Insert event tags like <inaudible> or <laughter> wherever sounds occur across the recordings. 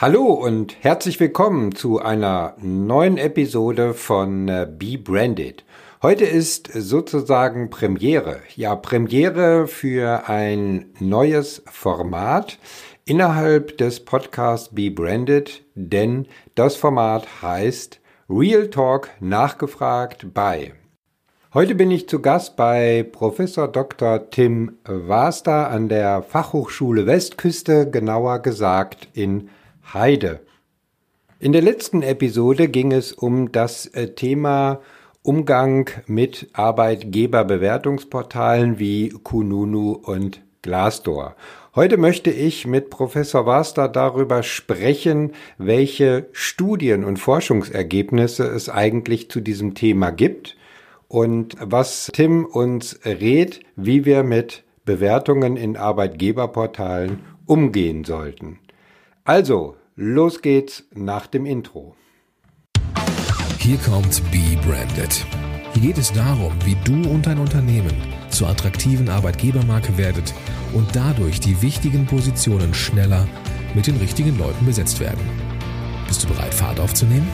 Hallo und herzlich willkommen zu einer neuen Episode von äh, Be Branded. Heute ist sozusagen Premiere. Ja, Premiere für ein neues Format innerhalb des Podcasts Be Branded, denn das Format heißt Real Talk nachgefragt bei. Heute bin ich zu Gast bei Professor Dr. Tim Waster an der Fachhochschule Westküste, genauer gesagt in Heide. In der letzten Episode ging es um das äh, Thema Umgang mit Arbeitgeberbewertungsportalen wie Kununu und Glassdoor. Heute möchte ich mit Professor Waster darüber sprechen, welche Studien und Forschungsergebnisse es eigentlich zu diesem Thema gibt und was Tim uns rät, wie wir mit Bewertungen in Arbeitgeberportalen umgehen sollten. Also, los geht's nach dem Intro. Hier kommt Be Branded. Hier geht es darum, wie du und dein Unternehmen zur attraktiven Arbeitgebermarke werdet und dadurch die wichtigen Positionen schneller mit den richtigen Leuten besetzt werden. Bist du bereit, Fahrt aufzunehmen?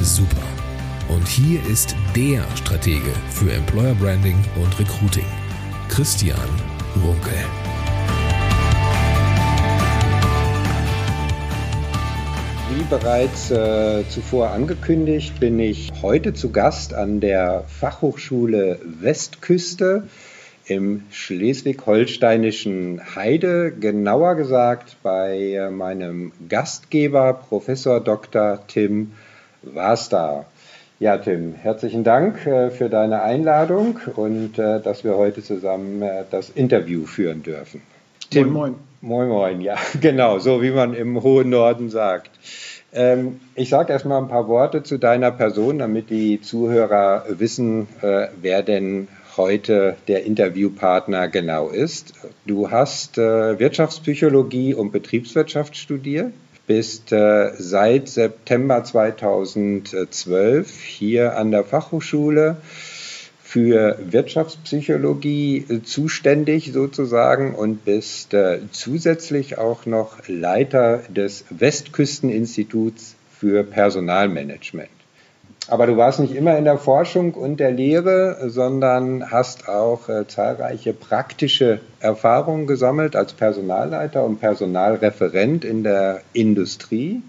Super. Und hier ist der Stratege für Employer Branding und Recruiting, Christian Runkel. Wie bereits äh, zuvor angekündigt, bin ich heute zu Gast an der Fachhochschule Westküste im schleswig-holsteinischen Heide, genauer gesagt bei äh, meinem Gastgeber Professor Dr. Tim Waster. Ja, Tim, herzlichen Dank äh, für deine Einladung und äh, dass wir heute zusammen äh, das Interview führen dürfen. Tim, moin, moin. Moin, moin, ja, <laughs> genau, so wie man im hohen Norden sagt. Ähm, ich sage erstmal ein paar Worte zu deiner Person, damit die Zuhörer wissen, äh, wer denn heute der Interviewpartner genau ist. Du hast äh, Wirtschaftspsychologie und Betriebswirtschaft studiert, bist äh, seit September 2012 hier an der Fachhochschule für Wirtschaftspsychologie äh, zuständig sozusagen und bist äh, zusätzlich auch noch Leiter des Westküsteninstituts für Personalmanagement. Aber du warst nicht immer in der Forschung und der Lehre, sondern hast auch äh, zahlreiche praktische Erfahrungen gesammelt als Personalleiter und Personalreferent in der Industrie.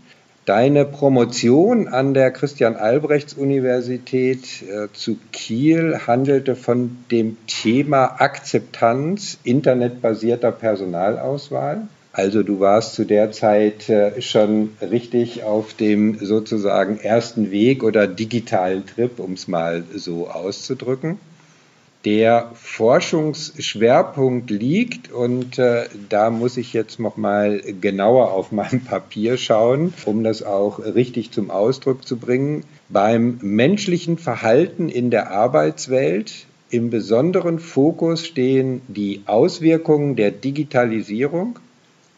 Deine Promotion an der Christian-Albrechts-Universität äh, zu Kiel handelte von dem Thema Akzeptanz internetbasierter Personalauswahl. Also du warst zu der Zeit äh, schon richtig auf dem sozusagen ersten Weg oder digitalen Trip, um es mal so auszudrücken der Forschungsschwerpunkt liegt und äh, da muss ich jetzt noch mal genauer auf mein <laughs> Papier schauen, um das auch richtig zum Ausdruck zu bringen. Beim menschlichen Verhalten in der Arbeitswelt im besonderen Fokus stehen die Auswirkungen der Digitalisierung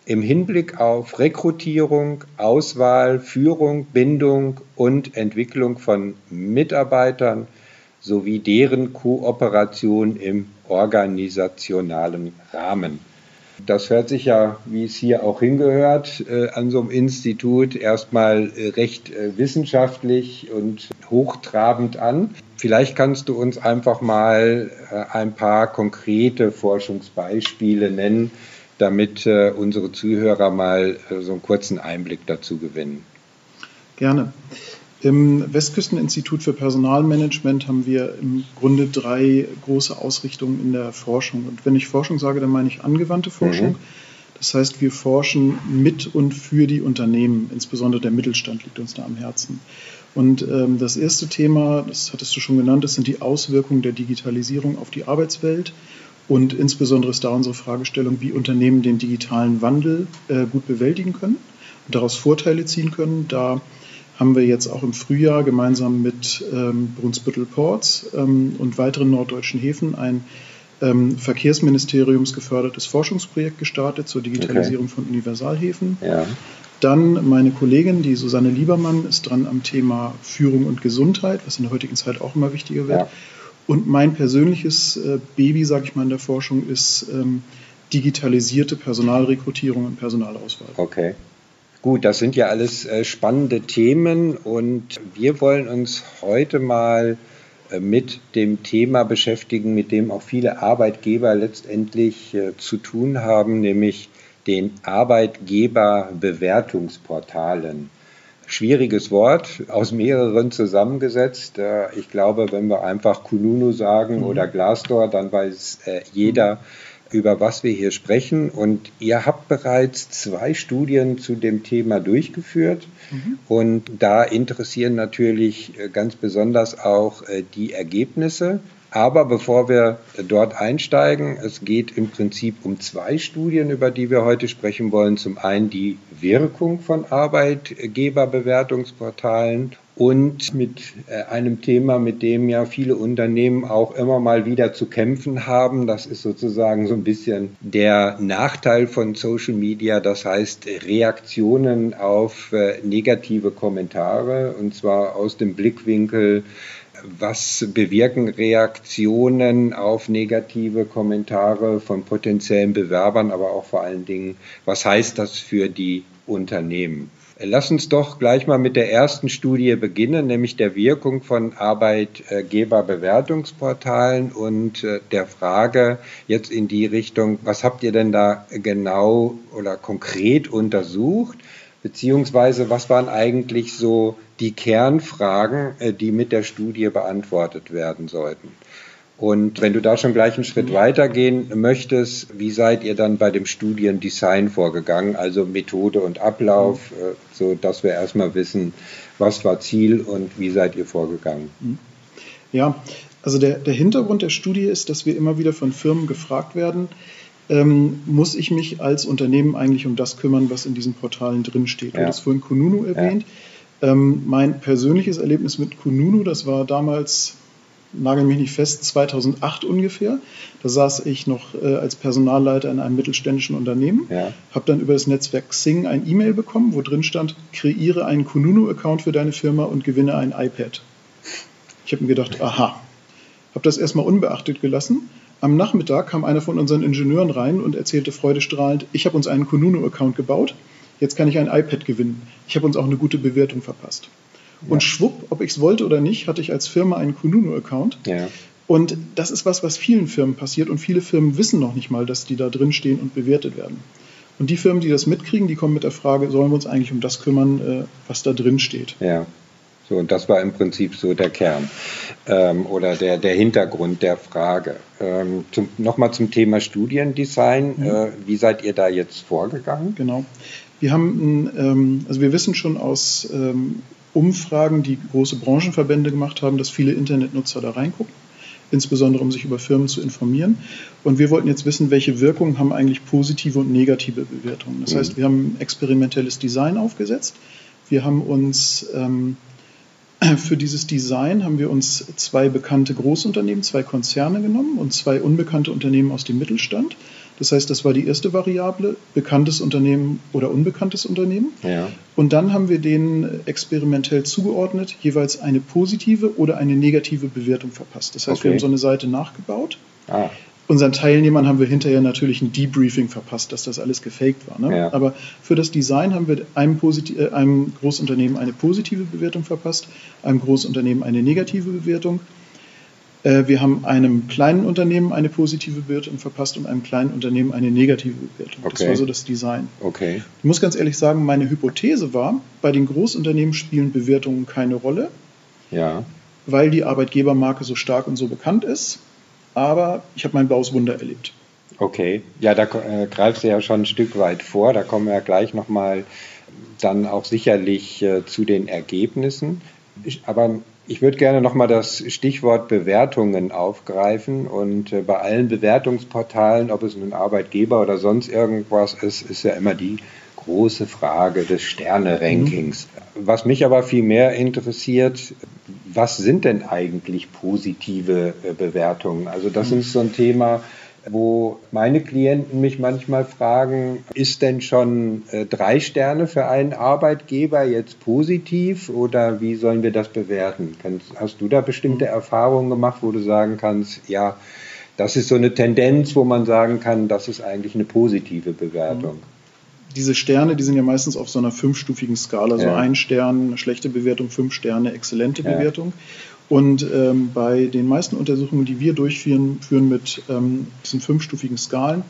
im Hinblick auf Rekrutierung, Auswahl, Führung, Bindung und Entwicklung von Mitarbeitern sowie deren Kooperation im organisationalen Rahmen. Das hört sich ja, wie es hier auch hingehört, äh, an so einem Institut erstmal äh, recht äh, wissenschaftlich und hochtrabend an. Vielleicht kannst du uns einfach mal ein paar konkrete Forschungsbeispiele nennen, damit unsere Zuhörer mal so einen kurzen Einblick dazu gewinnen. Gerne. Im Westküsteninstitut für Personalmanagement haben wir im Grunde drei große Ausrichtungen in der Forschung. Und wenn ich Forschung sage, dann meine ich angewandte Forschung. Mhm. Das heißt, wir forschen mit und für die Unternehmen, insbesondere der Mittelstand liegt uns da am Herzen. Und ähm, das erste Thema, das hattest du schon genannt, das sind die Auswirkungen der Digitalisierung auf die Arbeitswelt. Und insbesondere ist da unsere Fragestellung, wie Unternehmen den digitalen Wandel äh, gut bewältigen können und daraus Vorteile ziehen können. Da haben wir jetzt auch im Frühjahr gemeinsam mit ähm, Brunsbüttel Ports ähm, und weiteren norddeutschen Häfen ein ähm, Verkehrsministeriumsgefördertes Forschungsprojekt gestartet zur Digitalisierung okay. von Universalhäfen. Ja. Dann meine Kollegin, die Susanne Liebermann, ist dran am Thema Führung und Gesundheit, was in der heutigen Zeit auch immer wichtiger wird. Ja. Und mein persönliches äh, Baby, sage ich mal, in der Forschung ist ähm, digitalisierte Personalrekrutierung und Personalauswahl. Okay. Gut, das sind ja alles äh, spannende Themen und wir wollen uns heute mal äh, mit dem Thema beschäftigen, mit dem auch viele Arbeitgeber letztendlich äh, zu tun haben, nämlich den Arbeitgeberbewertungsportalen. Schwieriges Wort, aus mehreren zusammengesetzt. Ich glaube, wenn wir einfach Kununu sagen mhm. oder Glassdoor, dann weiß jeder, über was wir hier sprechen. Und ihr habt bereits zwei Studien zu dem Thema durchgeführt. Mhm. Und da interessieren natürlich äh, ganz besonders auch äh, die Ergebnisse. Aber bevor wir dort einsteigen, es geht im Prinzip um zwei Studien, über die wir heute sprechen wollen. Zum einen die Wirkung von Arbeitgeberbewertungsportalen und mit äh, einem Thema, mit dem ja viele Unternehmen auch immer mal wieder zu kämpfen haben. Das ist sozusagen so ein bisschen der Nachteil von Social Media, das heißt Reaktionen auf äh, negative Kommentare und zwar aus dem Blickwinkel, was bewirken Reaktionen auf negative Kommentare von potenziellen Bewerbern, aber auch vor allen Dingen, was heißt das für die Unternehmen? Lass uns doch gleich mal mit der ersten Studie beginnen, nämlich der Wirkung von Arbeitgeberbewertungsportalen und äh, der Frage jetzt in die Richtung, was habt ihr denn da genau oder konkret untersucht? Beziehungsweise was waren eigentlich so die Kernfragen, äh, die mit der Studie beantwortet werden sollten? Und wenn du da schon gleich einen Schritt weitergehen möchtest, wie seid ihr dann bei dem Studiendesign vorgegangen, also Methode und Ablauf, äh, so dass wir erstmal wissen, was war Ziel und wie seid ihr vorgegangen? Mhm. Ja, also der, der Hintergrund der Studie ist, dass wir immer wieder von Firmen gefragt werden, ähm, muss ich mich als Unternehmen eigentlich um das kümmern, was in diesen Portalen drinsteht? Ja. Du hast vorhin Kununu erwähnt. Ja. Ähm, mein persönliches Erlebnis mit Kununu, das war damals nagel mich nicht fest, 2008 ungefähr. Da saß ich noch äh, als Personalleiter in einem mittelständischen Unternehmen, ja. habe dann über das Netzwerk Xing ein E-Mail bekommen, wo drin stand, kreiere einen Kununu-Account für deine Firma und gewinne ein iPad. Ich habe mir gedacht, aha, habe das erstmal unbeachtet gelassen. Am Nachmittag kam einer von unseren Ingenieuren rein und erzählte freudestrahlend, ich habe uns einen Kununu-Account gebaut, jetzt kann ich ein iPad gewinnen. Ich habe uns auch eine gute Bewertung verpasst. Und schwupp, ob ich es wollte oder nicht, hatte ich als Firma einen Kununu-Account. Ja. Und das ist was, was vielen Firmen passiert. Und viele Firmen wissen noch nicht mal, dass die da drin stehen und bewertet werden. Und die Firmen, die das mitkriegen, die kommen mit der Frage, sollen wir uns eigentlich um das kümmern, äh, was da drin steht? Ja. So, und das war im Prinzip so der Kern ähm, oder der, der Hintergrund der Frage. Ähm, zum, Nochmal zum Thema Studiendesign. Mhm. Äh, wie seid ihr da jetzt vorgegangen? Genau. Wir haben, ähm, also wir wissen schon aus ähm, Umfragen, die große Branchenverbände gemacht haben, dass viele Internetnutzer da reingucken, insbesondere um sich über Firmen zu informieren. Und wir wollten jetzt wissen, welche Wirkungen haben eigentlich positive und negative Bewertungen. Das mhm. heißt, wir haben experimentelles Design aufgesetzt. Wir haben uns ähm, <clears throat> für dieses Design haben wir uns zwei bekannte Großunternehmen, zwei Konzerne genommen und zwei unbekannte Unternehmen aus dem Mittelstand das heißt, das war die erste Variable, bekanntes Unternehmen oder unbekanntes Unternehmen. Ja. Und dann haben wir denen experimentell zugeordnet, jeweils eine positive oder eine negative Bewertung verpasst. Das heißt, okay. wir haben so eine Seite nachgebaut. Ah. Unseren Teilnehmern haben wir hinterher natürlich ein Debriefing verpasst, dass das alles gefaked war. Ne? Ja. Aber für das Design haben wir einem, äh, einem Großunternehmen eine positive Bewertung verpasst, einem Großunternehmen eine negative Bewertung wir haben einem kleinen Unternehmen eine positive Bewertung verpasst und einem kleinen Unternehmen eine negative Bewertung. Okay. Das war so das Design. Okay. Ich muss ganz ehrlich sagen, meine Hypothese war, bei den Großunternehmen spielen Bewertungen keine Rolle, ja. weil die Arbeitgebermarke so stark und so bekannt ist. Aber ich habe mein blaues Wunder erlebt. Okay, ja, da äh, greifst du ja schon ein Stück weit vor. Da kommen wir ja gleich nochmal dann auch sicherlich äh, zu den Ergebnissen. Ich, aber ich würde gerne nochmal das Stichwort Bewertungen aufgreifen und äh, bei allen Bewertungsportalen, ob es nun Arbeitgeber oder sonst irgendwas ist, ist ja immer die große Frage des Sterne-Rankings. Mhm. Was mich aber viel mehr interessiert, was sind denn eigentlich positive äh, Bewertungen? Also das mhm. ist so ein Thema, wo meine Klienten mich manchmal fragen, ist denn schon äh, drei Sterne für einen Arbeitgeber jetzt positiv oder wie sollen wir das bewerten? hast du da bestimmte Erfahrungen gemacht, wo du sagen kannst, ja, das ist so eine Tendenz, wo man sagen kann, das ist eigentlich eine positive Bewertung? diese Sterne, die sind ja meistens auf so einer fünfstufigen Skala, so ein Stern, schlechte Bewertung, fünf Sterne, exzellente ja. Bewertung. Und ähm, bei den meisten Untersuchungen, die wir durchführen, führen mit ähm, diesen fünfstufigen Skalen,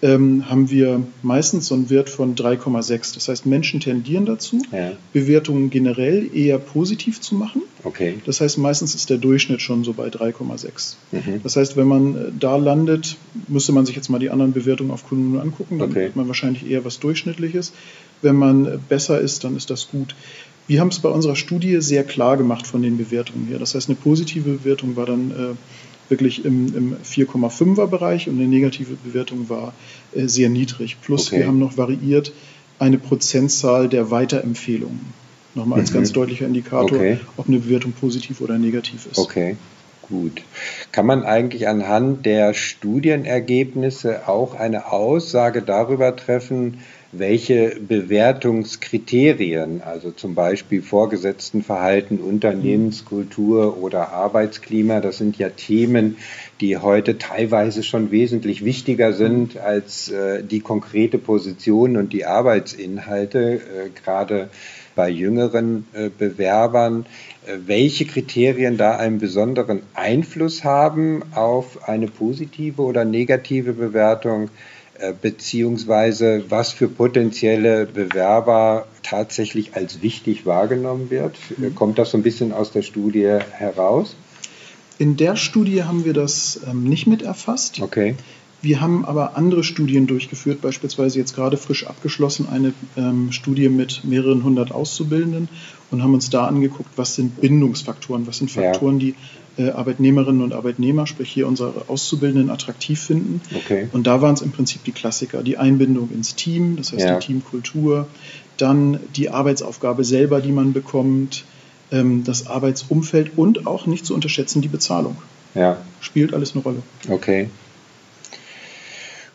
ähm, haben wir meistens so einen Wert von 3,6. Das heißt, Menschen tendieren dazu, ja. Bewertungen generell eher positiv zu machen. Okay. Das heißt, meistens ist der Durchschnitt schon so bei 3,6. Mhm. Das heißt, wenn man äh, da landet, müsste man sich jetzt mal die anderen Bewertungen auf Kununu angucken. Dann okay. hat man wahrscheinlich eher was Durchschnittliches. Wenn man äh, besser ist, dann ist das gut. Wir haben es bei unserer Studie sehr klar gemacht von den Bewertungen her. Das heißt, eine positive Bewertung war dann äh, wirklich im, im 4,5er Bereich und eine negative Bewertung war äh, sehr niedrig. Plus okay. wir haben noch variiert eine Prozentzahl der Weiterempfehlungen. Nochmal als mhm. ganz deutlicher Indikator, okay. ob eine Bewertung positiv oder negativ ist. Okay. Gut. Kann man eigentlich anhand der Studienergebnisse auch eine Aussage darüber treffen, welche Bewertungskriterien, also zum Beispiel Vorgesetztenverhalten, Unternehmenskultur oder Arbeitsklima, das sind ja Themen, die heute teilweise schon wesentlich wichtiger sind als äh, die konkrete Position und die Arbeitsinhalte, äh, gerade bei jüngeren äh, Bewerbern, äh, welche Kriterien da einen besonderen Einfluss haben auf eine positive oder negative Bewertung äh, beziehungsweise was für potenzielle Bewerber tatsächlich als wichtig wahrgenommen wird. Mhm. Kommt das so ein bisschen aus der Studie heraus? In der Studie haben wir das ähm, nicht mit erfasst. Okay. Wir haben aber andere Studien durchgeführt, beispielsweise jetzt gerade frisch abgeschlossen eine ähm, Studie mit mehreren hundert Auszubildenden und haben uns da angeguckt, was sind Bindungsfaktoren, was sind Faktoren, ja. die äh, Arbeitnehmerinnen und Arbeitnehmer, sprich hier unsere Auszubildenden, attraktiv finden. Okay. Und da waren es im Prinzip die Klassiker, die Einbindung ins Team, das heißt ja. die Teamkultur, dann die Arbeitsaufgabe selber, die man bekommt, ähm, das Arbeitsumfeld und auch nicht zu unterschätzen die Bezahlung. Ja. Spielt alles eine Rolle. Okay.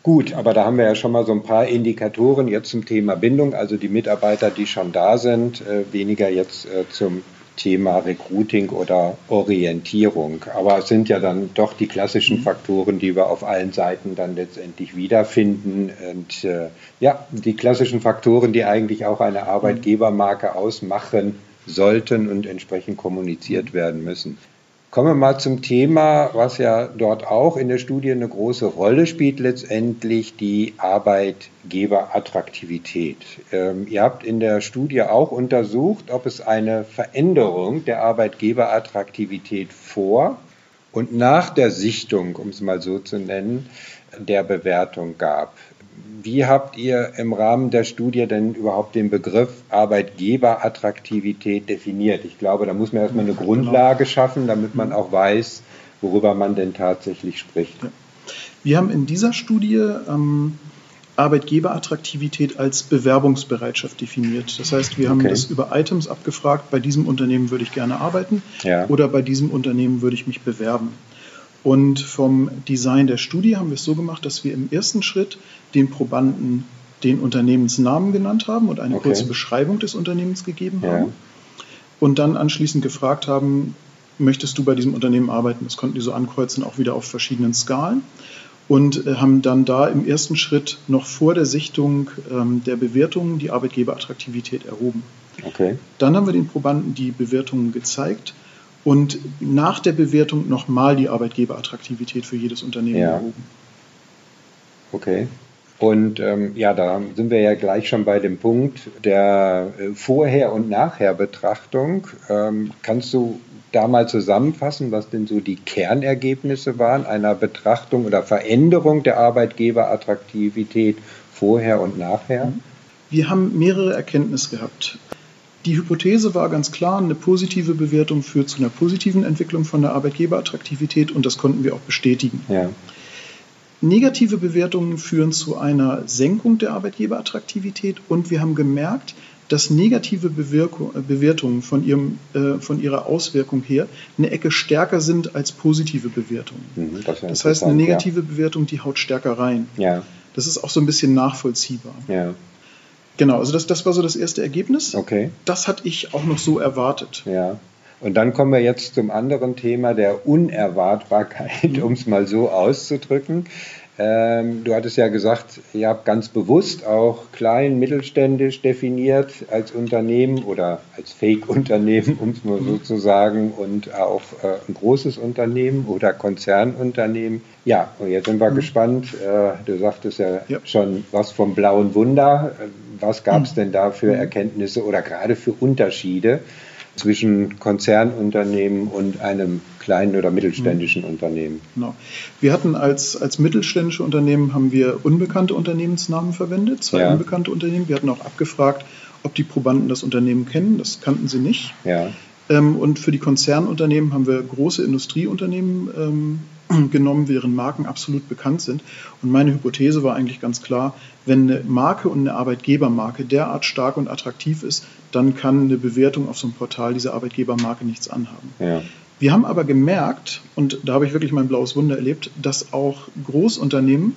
Gut, aber da haben wir ja schon mal so ein paar Indikatoren jetzt zum Thema Bindung, also die Mitarbeiter, die schon da sind, äh, weniger jetzt äh, zum Thema Recruiting oder Orientierung. Aber es sind ja dann doch die klassischen mhm. Faktoren, die wir auf allen Seiten dann letztendlich wiederfinden. Und äh, ja, die klassischen Faktoren, die eigentlich auch eine Arbeitgebermarke ausmachen sollten und entsprechend kommuniziert werden müssen. Kommen wir mal zum Thema, was ja dort auch in der Studie eine große Rolle spielt, letztendlich die Arbeitgeberattraktivität. Ähm, ihr habt in der Studie auch untersucht, ob es eine Veränderung der Arbeitgeberattraktivität vor und nach der Sichtung, um es mal so zu nennen, der Bewertung gab. Wie habt ihr im Rahmen der Studie denn überhaupt den Begriff Arbeitgeberattraktivität definiert? Ich glaube, da muss man erstmal eine Grundlage schaffen, damit man auch weiß, worüber man denn tatsächlich spricht. Wir haben in dieser Studie ähm, Arbeitgeberattraktivität als Bewerbungsbereitschaft definiert. Das heißt, wir haben okay. das über Items abgefragt, bei diesem Unternehmen würde ich gerne arbeiten ja. oder bei diesem Unternehmen würde ich mich bewerben. Und vom Design der Studie haben wir es so gemacht, dass wir im ersten Schritt den Probanden den Unternehmensnamen genannt haben und eine okay. kurze Beschreibung des Unternehmens gegeben ja. haben. Und dann anschließend gefragt haben, möchtest du bei diesem Unternehmen arbeiten? Das konnten die so ankreuzen, auch wieder auf verschiedenen Skalen. Und äh, haben dann da im ersten Schritt noch vor der Sichtung ähm, der Bewertungen die Arbeitgeberattraktivität erhoben. Okay. Dann haben wir den Probanden die Bewertungen gezeigt und nach der Bewertung nochmal die Arbeitgeberattraktivität für jedes Unternehmen ja. erhoben. Okay. Und ähm, ja, da sind wir ja gleich schon bei dem Punkt der äh, Vorher- und Nachher-Betrachtung. Ähm, kannst du da mal zusammenfassen, was denn so die Kernergebnisse waren einer Betrachtung oder Veränderung der Arbeitgeberattraktivität vorher und nachher? Wir haben mehrere Erkenntnisse gehabt. Die Hypothese war ganz klar, eine positive Bewertung führt zu einer positiven Entwicklung von der Arbeitgeberattraktivität und das konnten wir auch bestätigen. Ja. Negative Bewertungen führen zu einer Senkung der Arbeitgeberattraktivität und wir haben gemerkt, dass negative Bewirkung, äh, Bewertungen von, ihrem, äh, von ihrer Auswirkung her eine Ecke stärker sind als positive Bewertungen. Mhm, das, das heißt, eine negative ja. Bewertung, die haut stärker rein. Ja. Das ist auch so ein bisschen nachvollziehbar. Ja. Genau, also das, das war so das erste Ergebnis. Okay. Das hatte ich auch noch so erwartet. Ja. Und dann kommen wir jetzt zum anderen Thema der Unerwartbarkeit, <laughs> mhm. um es mal so auszudrücken. Ähm, du hattest ja gesagt, ihr habt ganz bewusst auch klein, mittelständisch definiert als Unternehmen oder als Fake-Unternehmen, <laughs> um es mal so zu sagen, und auch äh, ein großes Unternehmen oder Konzernunternehmen. Ja, und jetzt sind wir mhm. gespannt. Äh, du sagtest ja, ja, schon was vom blauen Wunder. Was gab es mhm. denn da für mhm. Erkenntnisse oder gerade für Unterschiede? zwischen Konzernunternehmen und einem kleinen oder mittelständischen mhm. Unternehmen. Genau. Wir hatten als, als mittelständische Unternehmen haben wir unbekannte Unternehmensnamen verwendet, zwei ja. unbekannte Unternehmen. Wir hatten auch abgefragt, ob die Probanden das Unternehmen kennen. Das kannten sie nicht. Ja. Ähm, und für die Konzernunternehmen haben wir große Industrieunternehmen ähm, <clears throat> genommen, deren Marken absolut bekannt sind. Und meine Hypothese war eigentlich ganz klar, wenn eine Marke und eine Arbeitgebermarke derart stark und attraktiv ist, dann kann eine Bewertung auf so einem Portal dieser Arbeitgebermarke nichts anhaben. Ja. Wir haben aber gemerkt, und da habe ich wirklich mein blaues Wunder erlebt, dass auch Großunternehmen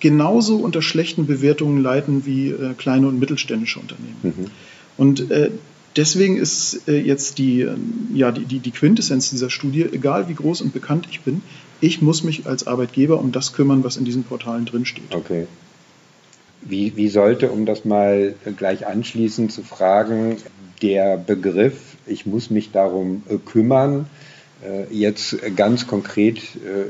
genauso unter schlechten Bewertungen leiden wie äh, kleine und mittelständische Unternehmen. Mhm. Und äh, Deswegen ist äh, jetzt die, äh, ja, die, die, die Quintessenz dieser Studie, egal wie groß und bekannt ich bin, ich muss mich als Arbeitgeber um das kümmern, was in diesen Portalen drinsteht. Okay. Wie, wie sollte, um das mal gleich anschließend zu fragen, der Begriff, ich muss mich darum äh, kümmern, jetzt ganz konkret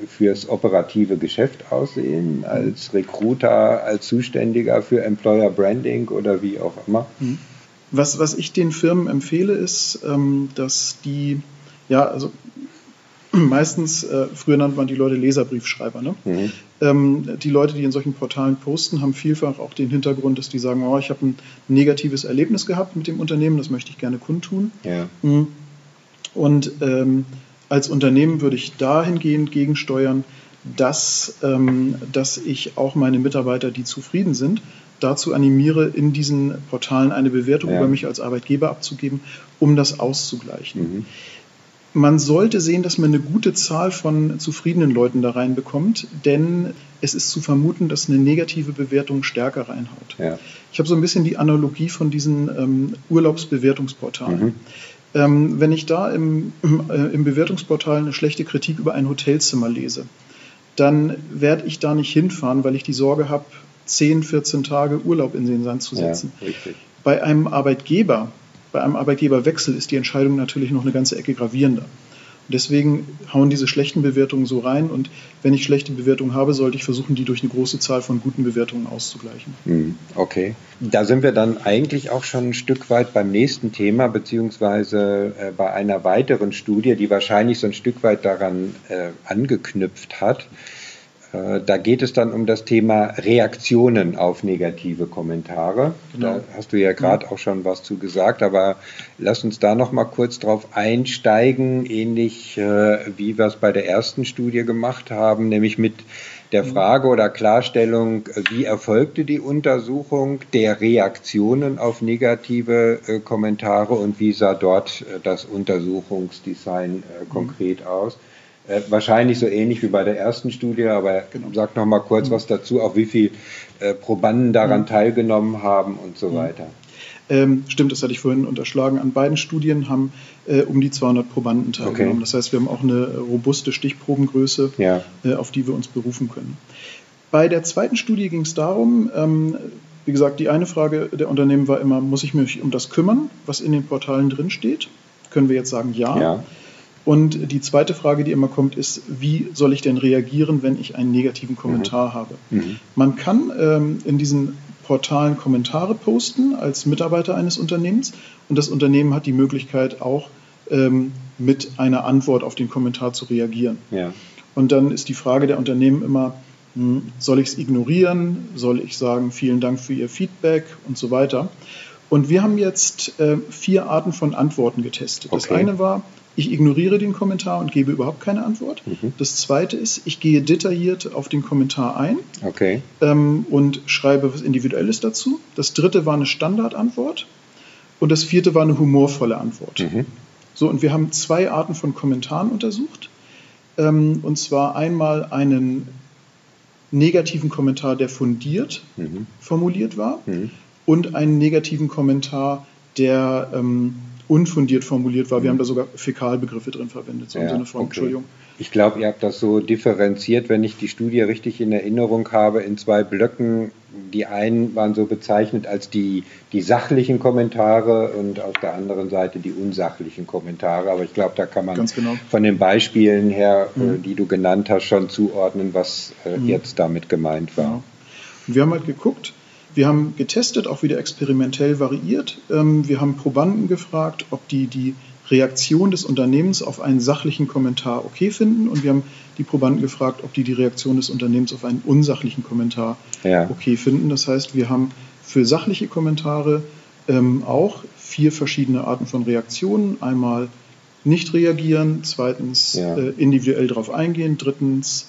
fürs operative Geschäft aussehen, als Recruiter, als Zuständiger für Employer Branding oder wie auch immer? Mhm. Was, was ich den Firmen empfehle, ist, ähm, dass die, ja, also <clears throat> meistens, äh, früher nannte man die Leute Leserbriefschreiber. Ne? Mhm. Ähm, die Leute, die in solchen Portalen posten, haben vielfach auch den Hintergrund, dass die sagen, oh, ich habe ein negatives Erlebnis gehabt mit dem Unternehmen, das möchte ich gerne kundtun. Ja. Mhm. Und ähm, als Unternehmen würde ich dahingehend gegensteuern, dass, ähm, dass ich auch meine Mitarbeiter, die zufrieden sind, dazu animiere, in diesen Portalen eine Bewertung ja. über mich als Arbeitgeber abzugeben, um das auszugleichen. Mhm. Man sollte sehen, dass man eine gute Zahl von zufriedenen Leuten da reinbekommt, denn es ist zu vermuten, dass eine negative Bewertung stärker reinhaut. Ja. Ich habe so ein bisschen die Analogie von diesen ähm, Urlaubsbewertungsportalen. Mhm. Ähm, wenn ich da im, äh, im Bewertungsportal eine schlechte Kritik über ein Hotelzimmer lese, dann werde ich da nicht hinfahren, weil ich die Sorge habe, 10, 14 Tage Urlaub in den Sand zu setzen. Ja, bei einem Arbeitgeber, bei einem Arbeitgeberwechsel ist die Entscheidung natürlich noch eine ganze Ecke gravierender. Und deswegen hauen diese schlechten Bewertungen so rein. Und wenn ich schlechte Bewertungen habe, sollte ich versuchen, die durch eine große Zahl von guten Bewertungen auszugleichen. Hm, okay. Da sind wir dann eigentlich auch schon ein Stück weit beim nächsten Thema, beziehungsweise äh, bei einer weiteren Studie, die wahrscheinlich so ein Stück weit daran äh, angeknüpft hat. Äh, da geht es dann um das Thema Reaktionen auf negative Kommentare. Genau. Da hast du ja gerade ja. auch schon was zu gesagt, aber lass uns da noch mal kurz drauf einsteigen, ähnlich äh, wie wir es bei der ersten Studie gemacht haben, nämlich mit der mhm. Frage oder Klarstellung, wie erfolgte die Untersuchung der Reaktionen auf negative äh, Kommentare und wie sah dort äh, das Untersuchungsdesign äh, konkret mhm. aus. Äh, wahrscheinlich so ähnlich wie bei der ersten Studie, aber genau. sag noch mal kurz mhm. was dazu, auch wie viele äh, Probanden daran mhm. teilgenommen haben und so mhm. weiter. Ähm, stimmt, das hatte ich vorhin unterschlagen. An beiden Studien haben äh, um die 200 Probanden teilgenommen. Okay. Das heißt, wir haben auch eine robuste Stichprobengröße, ja. äh, auf die wir uns berufen können. Bei der zweiten Studie ging es darum, ähm, wie gesagt, die eine Frage der Unternehmen war immer, muss ich mich um das kümmern, was in den Portalen drinsteht? Können wir jetzt sagen, ja. ja. Und die zweite Frage, die immer kommt, ist, wie soll ich denn reagieren, wenn ich einen negativen Kommentar mhm. habe? Mhm. Man kann ähm, in diesen Portalen Kommentare posten als Mitarbeiter eines Unternehmens und das Unternehmen hat die Möglichkeit auch ähm, mit einer Antwort auf den Kommentar zu reagieren. Ja. Und dann ist die Frage der Unternehmen immer, hm, soll ich es ignorieren? Soll ich sagen, vielen Dank für Ihr Feedback und so weiter? Und wir haben jetzt äh, vier Arten von Antworten getestet. Okay. Das eine war, ich ignoriere den Kommentar und gebe überhaupt keine Antwort. Mhm. Das zweite ist, ich gehe detailliert auf den Kommentar ein okay. ähm, und schreibe was Individuelles dazu. Das dritte war eine Standardantwort und das vierte war eine humorvolle Antwort. Mhm. So, und wir haben zwei Arten von Kommentaren untersucht. Ähm, und zwar einmal einen negativen Kommentar, der fundiert mhm. formuliert war, mhm. und einen negativen Kommentar, der ähm, unfundiert formuliert war. Wir haben da sogar Fäkalbegriffe drin verwendet, so im Sinne von okay. Entschuldigung. Ich glaube, ihr habt das so differenziert, wenn ich die Studie richtig in Erinnerung habe, in zwei Blöcken. Die einen waren so bezeichnet als die, die sachlichen Kommentare und auf der anderen Seite die unsachlichen Kommentare. Aber ich glaube, da kann man genau. von den Beispielen her, äh, mhm. die du genannt hast, schon zuordnen, was äh, mhm. jetzt damit gemeint war. Genau. Und wir haben halt geguckt, wir haben getestet, auch wieder experimentell variiert. Ähm, wir haben Probanden gefragt, ob die die Reaktion des Unternehmens auf einen sachlichen Kommentar okay finden und wir haben die Probanden gefragt, ob die die Reaktion des Unternehmens auf einen unsachlichen Kommentar ja. okay finden. Das heißt, wir haben für sachliche Kommentare ähm, auch vier verschiedene Arten von Reaktionen. Einmal nicht reagieren, zweitens ja. äh, individuell darauf eingehen, drittens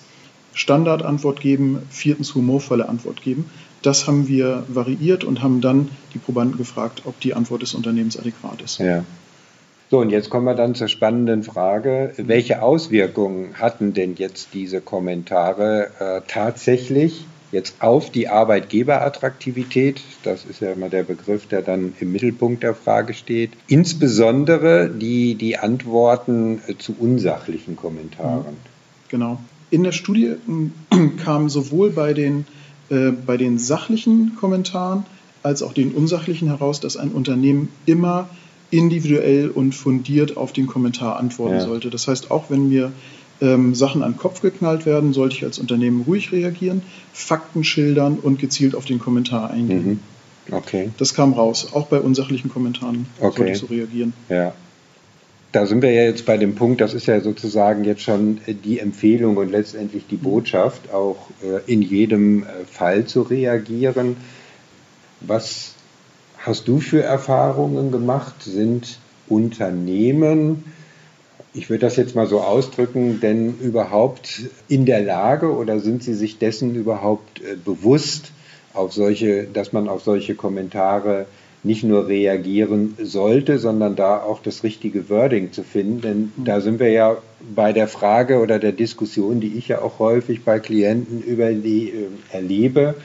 Standardantwort geben, viertens humorvolle Antwort geben. Das haben wir variiert und haben dann die Probanden gefragt, ob die Antwort des Unternehmens adäquat ist. Ja. So, und jetzt kommen wir dann zur spannenden Frage, welche Auswirkungen hatten denn jetzt diese Kommentare äh, tatsächlich jetzt auf die Arbeitgeberattraktivität? Das ist ja immer der Begriff, der dann im Mittelpunkt der Frage steht. Insbesondere die, die Antworten äh, zu unsachlichen Kommentaren. Genau. In der Studie <clears throat> kam sowohl bei den, äh, bei den sachlichen Kommentaren als auch den unsachlichen heraus, dass ein Unternehmen immer individuell und fundiert auf den Kommentar antworten ja. sollte. Das heißt, auch wenn mir ähm, Sachen an den Kopf geknallt werden, sollte ich als Unternehmen ruhig reagieren, Fakten schildern und gezielt auf den Kommentar eingehen. Mhm. Okay. Das kam raus. Auch bei unsachlichen Kommentaren okay. sollte ich so reagieren. Ja. Da sind wir ja jetzt bei dem Punkt, das ist ja sozusagen jetzt schon die Empfehlung und letztendlich die Botschaft, auch äh, in jedem äh, Fall zu reagieren. Was hast du für Erfahrungen gemacht? Sind Unternehmen, ich würde das jetzt mal so ausdrücken, denn überhaupt in der Lage oder sind sie sich dessen überhaupt äh, bewusst, auf solche, dass man auf solche Kommentare nicht nur reagieren sollte, sondern da auch das richtige Wording zu finden. Denn da sind wir ja bei der Frage oder der Diskussion, die ich ja auch häufig bei Klienten über die äh, erlebe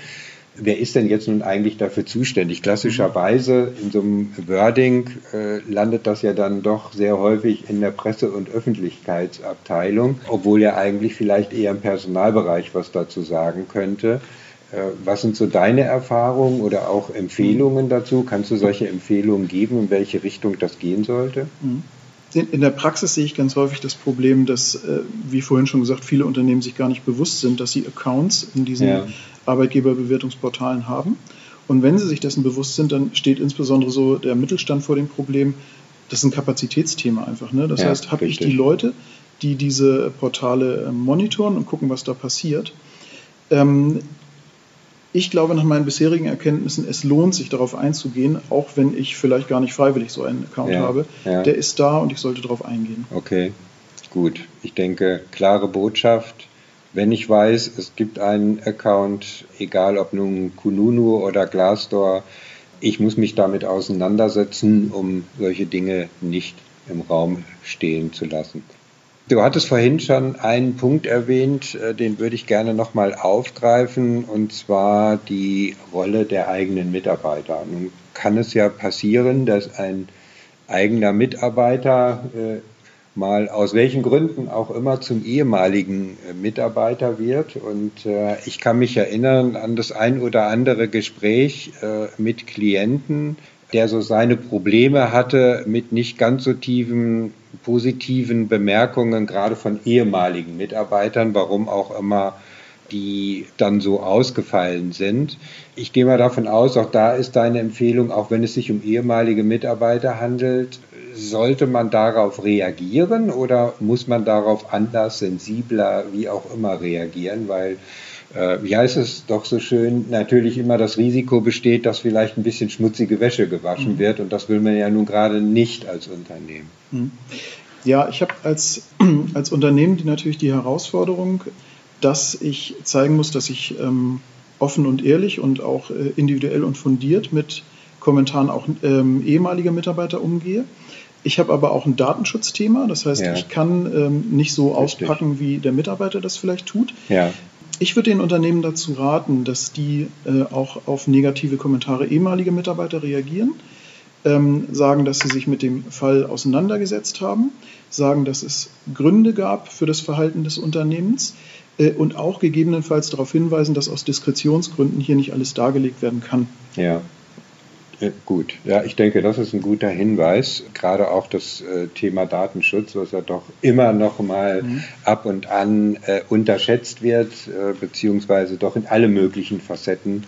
wer ist denn jetzt nun eigentlich dafür zuständig? Klassischerweise in so einem Wording äh, landet das ja dann doch sehr häufig in der Presse- und Öffentlichkeitsabteilung, obwohl ja eigentlich vielleicht eher im Personalbereich was dazu sagen könnte. Äh, was sind so deine Erfahrungen oder auch Empfehlungen dazu? Kannst du solche Empfehlungen geben, in welche Richtung das gehen sollte? Mhm. In der Praxis sehe ich ganz häufig das Problem, dass, äh, wie vorhin schon gesagt, viele Unternehmen sich gar nicht bewusst sind, dass sie Accounts in diesen ja. Arbeitgeberbewertungsportalen haben. Und wenn sie sich dessen bewusst sind, dann steht insbesondere so der Mittelstand vor dem Problem, das ist ein Kapazitätsthema einfach. Ne? Das ja, heißt, habe ich die Leute, die diese Portale äh, monitoren und gucken, was da passiert. Ähm, ich glaube nach meinen bisherigen Erkenntnissen, es lohnt sich darauf einzugehen, auch wenn ich vielleicht gar nicht freiwillig so einen Account ja, habe. Ja. Der ist da und ich sollte darauf eingehen. Okay, gut. Ich denke, klare Botschaft. Wenn ich weiß, es gibt einen Account, egal ob nun Kununu oder Glassdoor, ich muss mich damit auseinandersetzen, um solche Dinge nicht im Raum stehen zu lassen. Du hattest vorhin schon einen Punkt erwähnt, äh, den würde ich gerne nochmal aufgreifen, und zwar die Rolle der eigenen Mitarbeiter. Nun kann es ja passieren, dass ein eigener Mitarbeiter äh, mal aus welchen Gründen auch immer zum ehemaligen äh, Mitarbeiter wird. Und äh, ich kann mich erinnern an das ein oder andere Gespräch äh, mit Klienten, der so seine Probleme hatte mit nicht ganz so tiefen positiven Bemerkungen, gerade von ehemaligen Mitarbeitern, warum auch immer die dann so ausgefallen sind. Ich gehe mal davon aus, auch da ist deine Empfehlung, auch wenn es sich um ehemalige Mitarbeiter handelt, sollte man darauf reagieren oder muss man darauf anders, sensibler, wie auch immer reagieren, weil äh, wie heißt es doch so schön, natürlich immer das Risiko besteht, dass vielleicht ein bisschen schmutzige Wäsche gewaschen mhm. wird und das will man ja nun gerade nicht als Unternehmen. Mhm. Ja, ich habe als, <clears throat> als Unternehmen die natürlich die Herausforderung, dass ich zeigen muss, dass ich ähm, offen und ehrlich und auch äh, individuell und fundiert mit Kommentaren auch ähm, ehemaliger Mitarbeiter umgehe. Ich habe aber auch ein Datenschutzthema, das heißt, ja. ich kann ähm, nicht so Richtig. auspacken, wie der Mitarbeiter das vielleicht tut. Ja. Ich würde den Unternehmen dazu raten, dass die äh, auch auf negative Kommentare ehemaliger Mitarbeiter reagieren. ähm, sagen, dass sie sich mit dem Fall auseinandergesetzt haben, sagen, dass es Gründe gab für das Verhalten des Unternehmens äh, und auch gegebenenfalls darauf hinweisen, dass aus Diskretionsgründen hier nicht alles dargelegt werden kann. Ja. Äh, gut, ja, ich denke, das ist ein guter Hinweis. Gerade auch das äh, Thema Datenschutz, was ja doch immer noch mal mhm. ab und an äh, unterschätzt wird, äh, beziehungsweise doch in alle möglichen Facetten,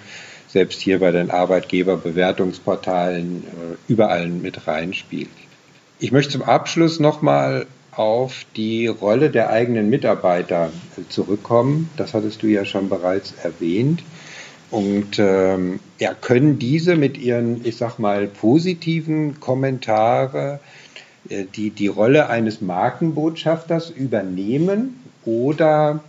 selbst hier bei den Arbeitgeberbewertungsportalen, äh, überall mit reinspielt. Ich möchte zum Abschluss noch mal auf die Rolle der eigenen Mitarbeiter zurückkommen. Das hattest du ja schon bereits erwähnt. Und ähm, ja, können diese mit ihren, ich sag mal, positiven Kommentare äh, die, die Rolle eines Markenbotschafters übernehmen? Oder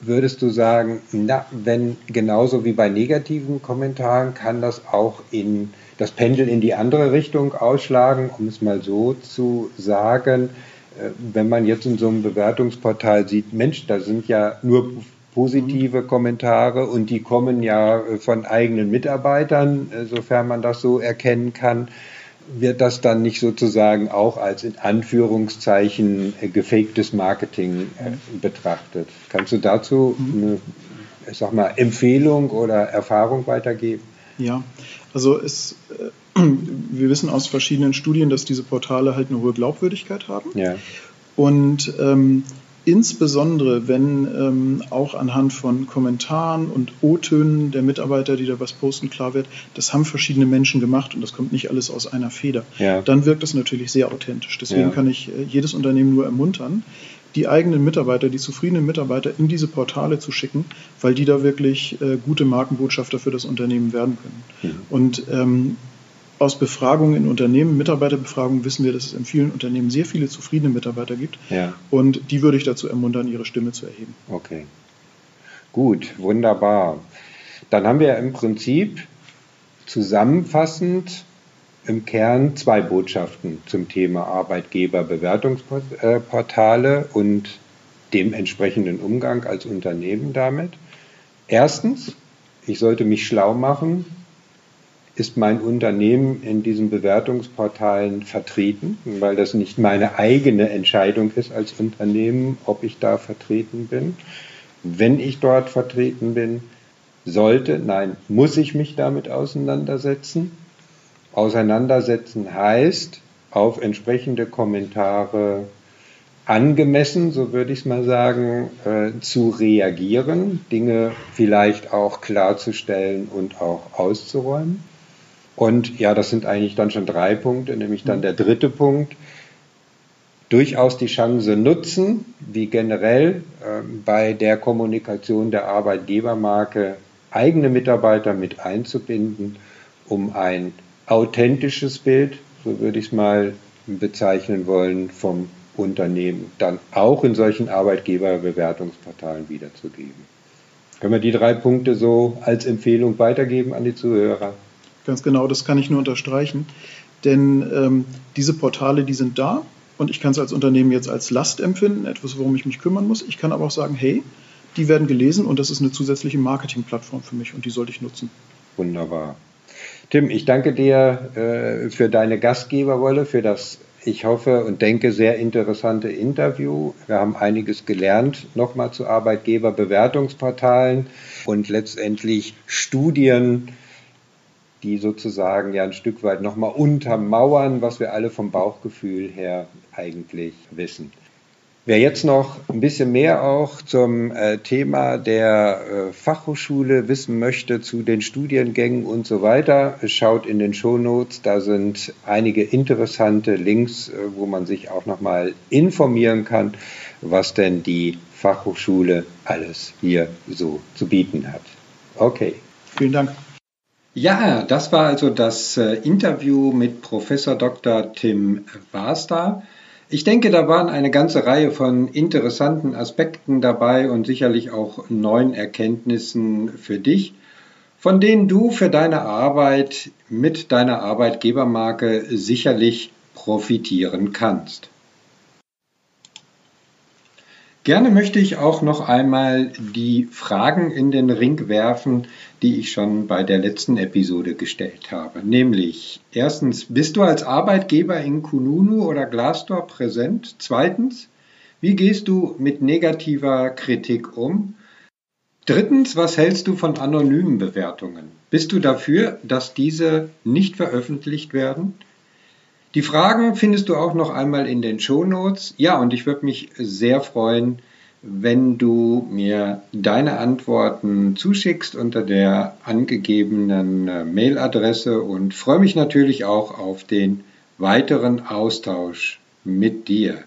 würdest du sagen, na, wenn genauso wie bei negativen Kommentaren kann das auch in das Pendel in die andere Richtung ausschlagen, um es mal so zu sagen, äh, wenn man jetzt in so einem Bewertungsportal sieht, Mensch, da sind ja nur positive Kommentare und die kommen ja äh, von eigenen Mitarbeitern, äh, sofern man das so erkennen kann, wird das dann nicht sozusagen auch als in Anführungszeichen äh, gefaktes Marketing betrachtet. Kannst du dazu mhm. eine ich sag mal, Empfehlung oder Erfahrung weitergeben? Ja, also es, <clears throat> wir wissen aus verschiedenen Studien, dass diese Portale halt eine hohe Glaubwürdigkeit haben. Ja. Und ähm, Insbesondere, wenn ähm, auch anhand von Kommentaren und O-Tönen der Mitarbeiter, die da was posten, klar wird, das haben verschiedene Menschen gemacht und das kommt nicht alles aus einer Feder. Ja. Dann wirkt das natürlich sehr authentisch. Deswegen ja. kann ich äh, jedes Unternehmen nur ermuntern, die eigenen Mitarbeiter, die zufriedenen Mitarbeiter in diese Portale zu schicken, weil die da wirklich äh, gute Markenbotschafter für das Unternehmen werden können. Mhm. Und ähm, aus Befragungen in Unternehmen, Mitarbeiterbefragungen, wissen wir, dass es in vielen Unternehmen sehr viele zufriedene Mitarbeiter gibt. Ja. Und die würde ich dazu ermuntern, ihre Stimme zu erheben. Okay. Gut, wunderbar. Dann haben wir im Prinzip zusammenfassend im Kern zwei Botschaften zum Thema Arbeitgeberbewertungsportale und dem entsprechenden Umgang als Unternehmen damit. Erstens, ich sollte mich schlau machen, ist mein Unternehmen in diesen Bewertungsportalen vertreten, weil das nicht meine eigene Entscheidung ist als Unternehmen, ob ich da vertreten bin. Wenn ich dort vertreten bin, sollte, nein, muss ich mich damit auseinandersetzen. Auseinandersetzen heißt, auf entsprechende Kommentare angemessen, so würde ich es mal sagen, äh, zu reagieren, Dinge vielleicht auch klarzustellen und auch auszuräumen. Und ja, das sind eigentlich dann schon drei Punkte, nämlich dann der dritte Punkt. Durchaus die Chance nutzen, wie generell äh, bei der Kommunikation der Arbeitgebermarke eigene Mitarbeiter mit einzubinden, um ein authentisches Bild, so würde ich es mal bezeichnen wollen, vom Unternehmen dann auch in solchen Arbeitgeberbewertungsportalen wiederzugeben. Können wir die drei Punkte so als Empfehlung weitergeben an die Zuhörer? Ganz genau, das kann ich nur unterstreichen. Denn ähm, diese Portale, die sind da und ich kann es als Unternehmen jetzt als Last empfinden, etwas, worum ich mich kümmern muss. Ich kann aber auch sagen, hey, die werden gelesen und das ist eine zusätzliche Marketingplattform für mich und die sollte ich nutzen. Wunderbar. Tim, ich danke dir äh, für deine Gastgeberrolle, für das, ich hoffe und denke, sehr interessante Interview. Wir haben einiges gelernt, nochmal zu Arbeitgeberbewertungsportalen und letztendlich Studien die sozusagen ja ein Stück weit nochmal untermauern, was wir alle vom Bauchgefühl her eigentlich wissen. Wer jetzt noch ein bisschen mehr auch zum äh, Thema der äh, Fachhochschule wissen möchte, zu den Studiengängen und so weiter, schaut in den Shownotes. Da sind einige interessante Links, äh, wo man sich auch nochmal informieren kann, was denn die Fachhochschule alles hier so zu bieten hat. Okay. Vielen Dank. Ja, das war also das äh, Interview mit Professor Dr. Tim Barster. Ich denke, da waren eine ganze Reihe von interessanten Aspekten dabei und sicherlich auch neuen Erkenntnissen für dich, von denen du für deine Arbeit mit deiner Arbeitgebermarke sicherlich profitieren kannst. Gerne möchte ich auch noch einmal die Fragen in den Ring werfen, die ich schon bei der letzten Episode gestellt habe. Nämlich, erstens, bist du als Arbeitgeber in Kununu oder Glassdoor präsent? Zweitens, wie gehst du mit negativer Kritik um? Drittens, was hältst du von anonymen Bewertungen? Bist du dafür, dass diese nicht veröffentlicht werden? Die Fragen findest du auch noch einmal in den Show Notes. Ja, und ich würde mich sehr freuen, wenn du mir deine Antworten zuschickst unter der angegebenen äh, Mailadresse und freue mich natürlich auch auf den weiteren Austausch mit dir.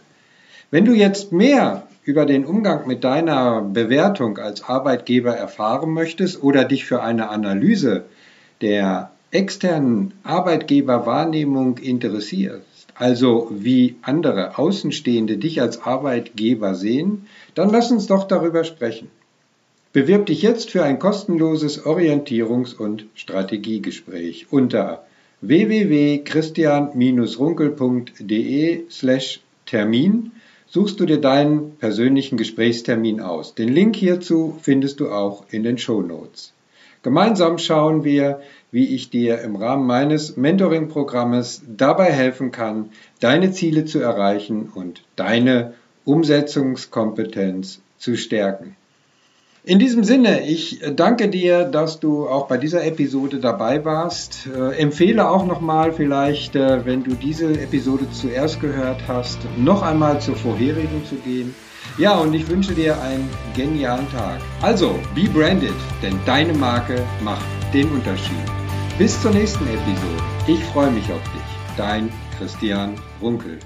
Wenn du jetzt mehr über den Umgang mit deiner Bewertung als Arbeitgeber erfahren möchtest oder dich für eine Analyse der externen Arbeitgeberwahrnehmung interessierst, also wie andere Außenstehende dich als Arbeitgeber sehen, dann lass uns doch darüber sprechen. Bewirb dich jetzt für ein kostenloses Orientierungs- und Strategiegespräch unter www.christian-runkel.de slash Termin suchst du dir deinen persönlichen Gesprächstermin aus. Den Link hierzu findest du auch in den Show Notes. Gemeinsam schauen wir, wie ich dir im Rahmen meines Mentoring-Programmes dabei helfen kann, deine Ziele zu erreichen und deine Umsetzungskompetenz zu stärken. In diesem Sinne, ich danke dir, dass du auch bei dieser Episode dabei warst. Äh, empfehle auch nochmal vielleicht, äh, wenn du diese Episode zuerst gehört hast, noch einmal zur vorherigen zu gehen. Ja, und ich wünsche dir einen genialen Tag. Also, be branded, denn deine Marke macht den Unterschied. Bis zur nächsten Episode. Ich freue mich auf dich. Dein Christian Runkel.